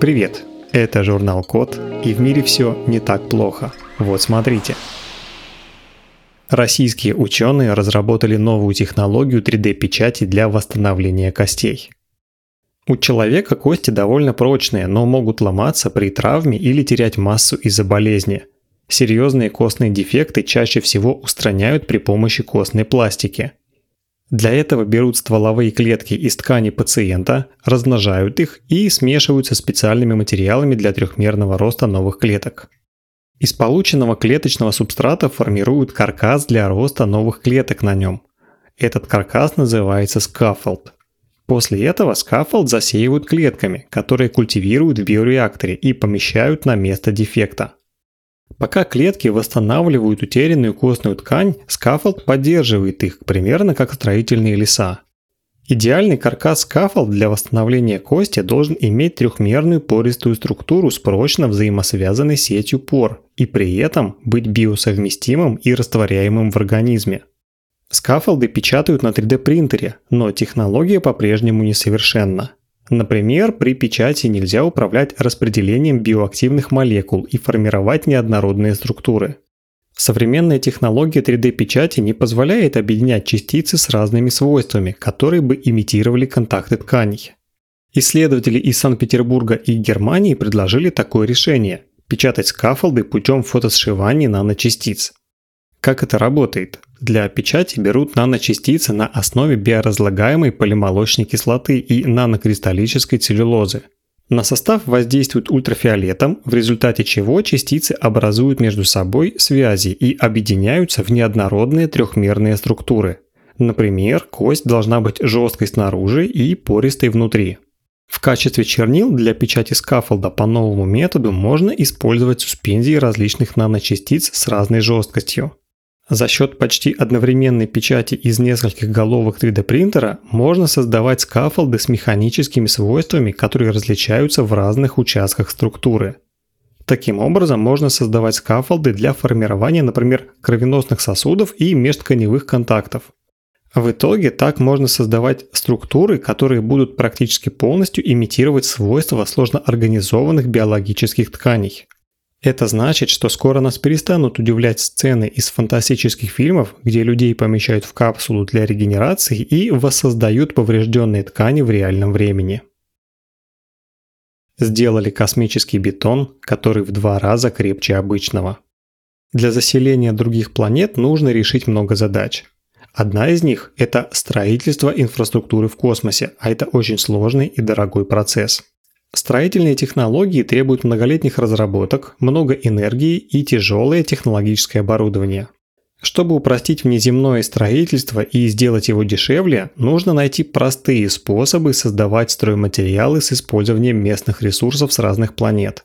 Привет, это журнал Код, и в мире все не так плохо. Вот смотрите. Российские ученые разработали новую технологию 3D-печати для восстановления костей. У человека кости довольно прочные, но могут ломаться при травме или терять массу из-за болезни. Серьезные костные дефекты чаще всего устраняют при помощи костной пластики – для этого берут стволовые клетки из ткани пациента, размножают их и смешивают со специальными материалами для трехмерного роста новых клеток. Из полученного клеточного субстрата формируют каркас для роста новых клеток на нем. Этот каркас называется скафолд. После этого скафолд засеивают клетками, которые культивируют в биореакторе и помещают на место дефекта. Пока клетки восстанавливают утерянную костную ткань, скафолд поддерживает их, примерно как строительные леса. Идеальный каркас скафолд для восстановления кости должен иметь трехмерную пористую структуру с прочно взаимосвязанной сетью пор и при этом быть биосовместимым и растворяемым в организме. Скафолды печатают на 3D принтере, но технология по-прежнему несовершенна. Например, при печати нельзя управлять распределением биоактивных молекул и формировать неоднородные структуры. Современная технология 3D-печати не позволяет объединять частицы с разными свойствами, которые бы имитировали контакты тканей. Исследователи из Санкт-Петербурга и Германии предложили такое решение – печатать скафолды путем фотосшивания наночастиц. Как это работает? Для печати берут наночастицы на основе биоразлагаемой полимолочной кислоты и нанокристаллической целлюлозы. На состав воздействуют ультрафиолетом, в результате чего частицы образуют между собой связи и объединяются в неоднородные трехмерные структуры. Например, кость должна быть жесткой снаружи и пористой внутри. В качестве чернил для печати скафолда по новому методу можно использовать суспензии различных наночастиц с разной жесткостью. За счет почти одновременной печати из нескольких головок 3D принтера можно создавать скафолды с механическими свойствами, которые различаются в разных участках структуры. Таким образом, можно создавать скафолды для формирования, например, кровеносных сосудов и межтканевых контактов. В итоге так можно создавать структуры, которые будут практически полностью имитировать свойства сложно организованных биологических тканей. Это значит, что скоро нас перестанут удивлять сцены из фантастических фильмов, где людей помещают в капсулу для регенерации и воссоздают поврежденные ткани в реальном времени. Сделали космический бетон, который в два раза крепче обычного. Для заселения других планет нужно решить много задач. Одна из них – это строительство инфраструктуры в космосе, а это очень сложный и дорогой процесс. Строительные технологии требуют многолетних разработок, много энергии и тяжелое технологическое оборудование. Чтобы упростить внеземное строительство и сделать его дешевле, нужно найти простые способы создавать стройматериалы с использованием местных ресурсов с разных планет.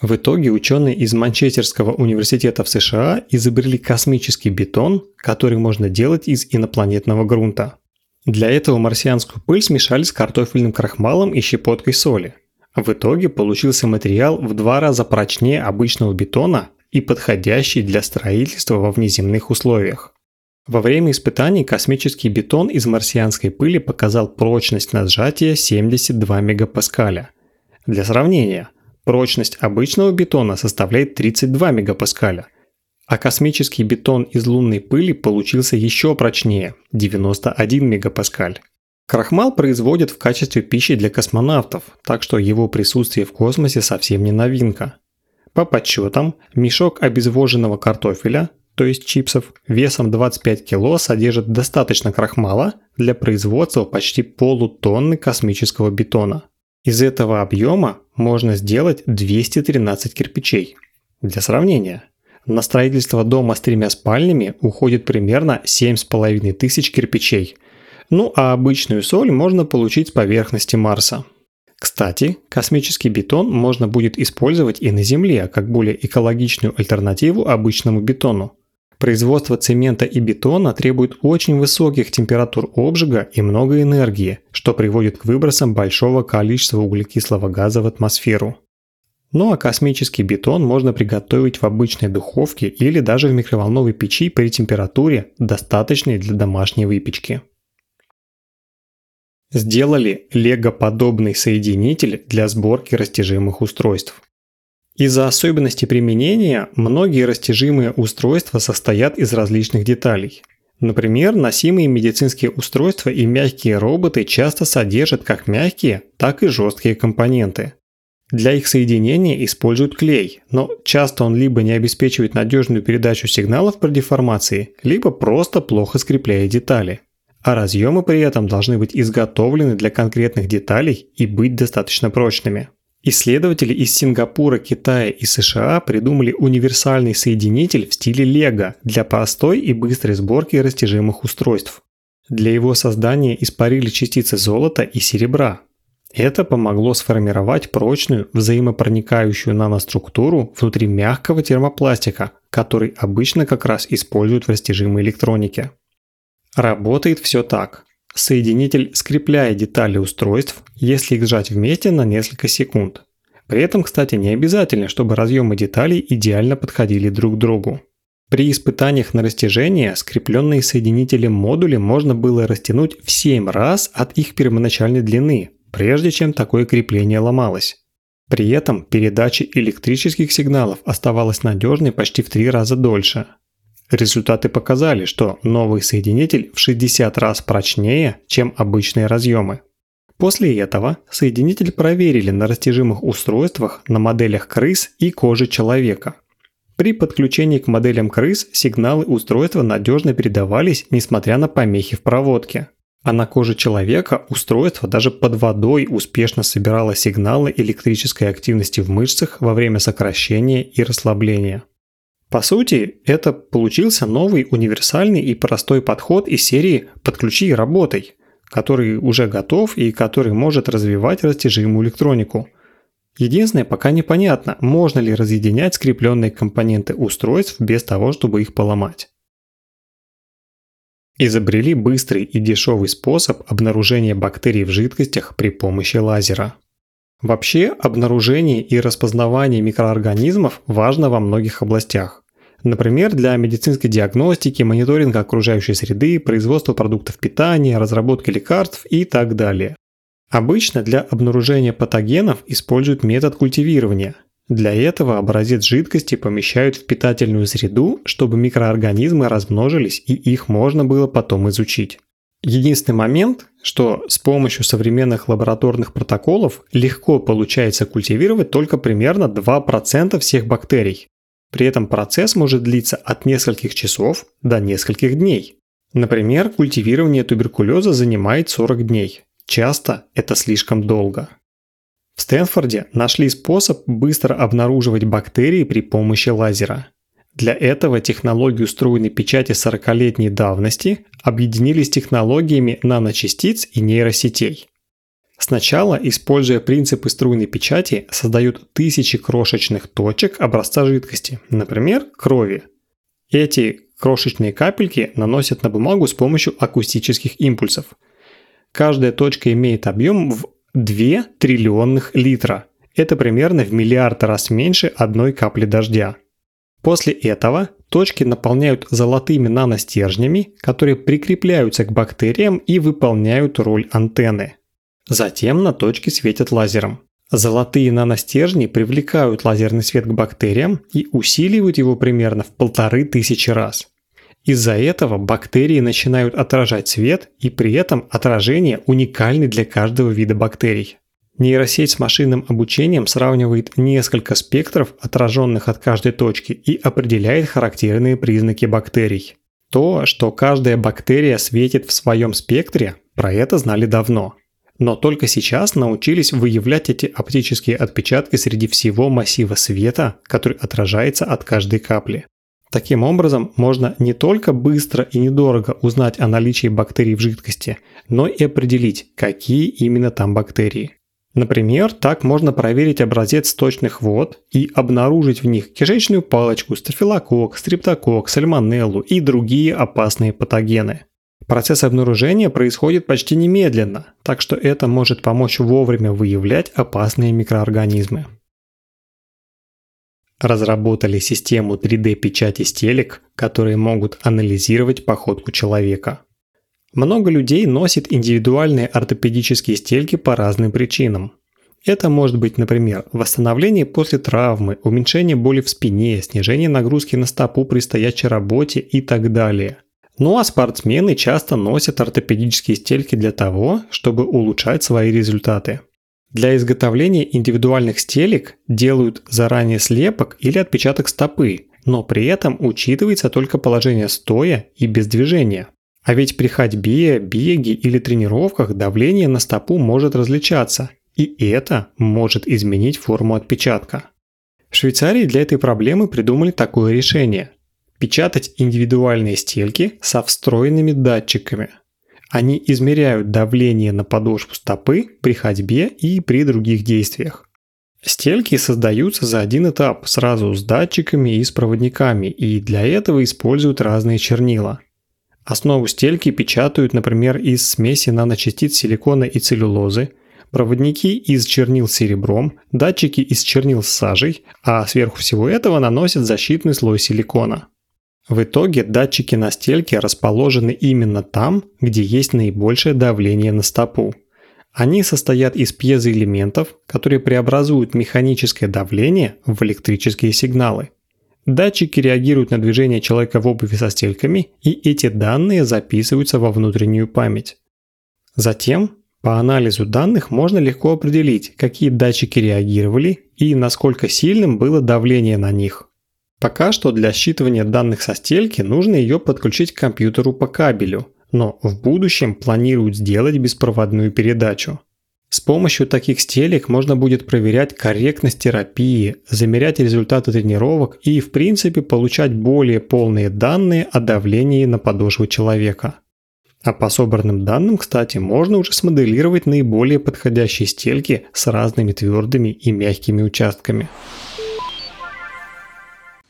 В итоге ученые из Манчестерского университета в США изобрели космический бетон, который можно делать из инопланетного грунта. Для этого марсианскую пыль смешали с картофельным крахмалом и щепоткой соли. В итоге получился материал в два раза прочнее обычного бетона и подходящий для строительства во внеземных условиях. Во время испытаний космический бетон из марсианской пыли показал прочность на сжатие 72 мегапаскаля. Для сравнения, прочность обычного бетона составляет 32 мегапаскаля, а космический бетон из лунной пыли получился еще прочнее – 91 мегапаскаль. Крахмал производят в качестве пищи для космонавтов, так что его присутствие в космосе совсем не новинка. По подсчетам, мешок обезвоженного картофеля, то есть чипсов, весом 25 кг содержит достаточно крахмала для производства почти полутонны космического бетона. Из этого объема можно сделать 213 кирпичей. Для сравнения, на строительство дома с тремя спальнями уходит примерно 7,5 тысяч кирпичей – ну а обычную соль можно получить с поверхности Марса. Кстати, космический бетон можно будет использовать и на Земле, как более экологичную альтернативу обычному бетону. Производство цемента и бетона требует очень высоких температур обжига и много энергии, что приводит к выбросам большого количества углекислого газа в атмосферу. Ну а космический бетон можно приготовить в обычной духовке или даже в микроволновой печи при температуре, достаточной для домашней выпечки. Сделали лего-подобный соединитель для сборки растяжимых устройств. Из-за особенностей применения многие растяжимые устройства состоят из различных деталей. Например, носимые медицинские устройства и мягкие роботы часто содержат как мягкие, так и жесткие компоненты. Для их соединения используют клей, но часто он либо не обеспечивает надежную передачу сигналов при деформации, либо просто плохо скрепляет детали. А разъемы при этом должны быть изготовлены для конкретных деталей и быть достаточно прочными. Исследователи из Сингапура, Китая и США придумали универсальный соединитель в стиле Лего для простой и быстрой сборки растяжимых устройств. Для его создания испарили частицы золота и серебра. Это помогло сформировать прочную, взаимопроникающую наноструктуру внутри мягкого термопластика, который обычно как раз используют в растяжимой электронике. Работает все так. Соединитель скрепляет детали устройств, если их сжать вместе на несколько секунд. При этом, кстати, не обязательно, чтобы разъемы деталей идеально подходили друг к другу. При испытаниях на растяжение скрепленные соединителем модули можно было растянуть в 7 раз от их первоначальной длины, прежде чем такое крепление ломалось. При этом передача электрических сигналов оставалась надежной почти в 3 раза дольше – Результаты показали, что новый соединитель в 60 раз прочнее, чем обычные разъемы. После этого соединитель проверили на растяжимых устройствах на моделях крыс и кожи человека. При подключении к моделям крыс сигналы устройства надежно передавались, несмотря на помехи в проводке. А на коже человека устройство даже под водой успешно собирало сигналы электрической активности в мышцах во время сокращения и расслабления. По сути, это получился новый универсальный и простой подход из серии «Подключи и работай», который уже готов и который может развивать растяжимую электронику. Единственное, пока непонятно, можно ли разъединять скрепленные компоненты устройств без того, чтобы их поломать. Изобрели быстрый и дешевый способ обнаружения бактерий в жидкостях при помощи лазера. Вообще, обнаружение и распознавание микроорганизмов важно во многих областях. Например, для медицинской диагностики, мониторинга окружающей среды, производства продуктов питания, разработки лекарств и так далее. Обычно для обнаружения патогенов используют метод культивирования. Для этого образец жидкости помещают в питательную среду, чтобы микроорганизмы размножились и их можно было потом изучить. Единственный момент, что с помощью современных лабораторных протоколов легко получается культивировать только примерно 2% всех бактерий, при этом процесс может длиться от нескольких часов до нескольких дней. Например, культивирование туберкулеза занимает 40 дней. Часто это слишком долго. В Стэнфорде нашли способ быстро обнаруживать бактерии при помощи лазера. Для этого технологию струйной печати 40-летней давности объединили с технологиями наночастиц и нейросетей. Сначала, используя принципы струйной печати, создают тысячи крошечных точек образца жидкости, например, крови. Эти крошечные капельки наносят на бумагу с помощью акустических импульсов. Каждая точка имеет объем в 2 триллионных литра. Это примерно в миллиард раз меньше одной капли дождя. После этого точки наполняют золотыми наностержнями, которые прикрепляются к бактериям и выполняют роль антенны – Затем на точки светят лазером. Золотые наностержни привлекают лазерный свет к бактериям и усиливают его примерно в полторы тысячи раз. Из-за этого бактерии начинают отражать свет, и при этом отражение уникальны для каждого вида бактерий. Нейросеть с машинным обучением сравнивает несколько спектров, отраженных от каждой точки, и определяет характерные признаки бактерий. То, что каждая бактерия светит в своем спектре, про это знали давно но только сейчас научились выявлять эти оптические отпечатки среди всего массива света, который отражается от каждой капли. Таким образом, можно не только быстро и недорого узнать о наличии бактерий в жидкости, но и определить, какие именно там бактерии. Например, так можно проверить образец сточных вод и обнаружить в них кишечную палочку, стафилококк, стриптококк, сальмонеллу и другие опасные патогены. Процесс обнаружения происходит почти немедленно, так что это может помочь вовремя выявлять опасные микроорганизмы. Разработали систему 3D-печати стелек, которые могут анализировать походку человека. Много людей носит индивидуальные ортопедические стельки по разным причинам. Это может быть, например, восстановление после травмы, уменьшение боли в спине, снижение нагрузки на стопу при стоячей работе и так далее. Ну а спортсмены часто носят ортопедические стельки для того, чтобы улучшать свои результаты. Для изготовления индивидуальных стелек делают заранее слепок или отпечаток стопы, но при этом учитывается только положение стоя и без движения. А ведь при ходьбе, беге или тренировках давление на стопу может различаться, и это может изменить форму отпечатка. В Швейцарии для этой проблемы придумали такое решение – печатать индивидуальные стельки со встроенными датчиками. Они измеряют давление на подошву стопы при ходьбе и при других действиях. Стельки создаются за один этап сразу с датчиками и с проводниками, и для этого используют разные чернила. Основу стельки печатают, например, из смеси наночастиц силикона и целлюлозы, проводники из чернил с серебром, датчики из чернил с сажей, а сверху всего этого наносят защитный слой силикона. В итоге датчики на стельке расположены именно там, где есть наибольшее давление на стопу. Они состоят из пьезоэлементов, которые преобразуют механическое давление в электрические сигналы. Датчики реагируют на движение человека в обуви со стельками, и эти данные записываются во внутреннюю память. Затем, по анализу данных можно легко определить, какие датчики реагировали и насколько сильным было давление на них. Пока что для считывания данных со стельки нужно ее подключить к компьютеру по кабелю, но в будущем планируют сделать беспроводную передачу. С помощью таких стелек можно будет проверять корректность терапии, замерять результаты тренировок и, в принципе, получать более полные данные о давлении на подошву человека. А по собранным данным, кстати, можно уже смоделировать наиболее подходящие стельки с разными твердыми и мягкими участками.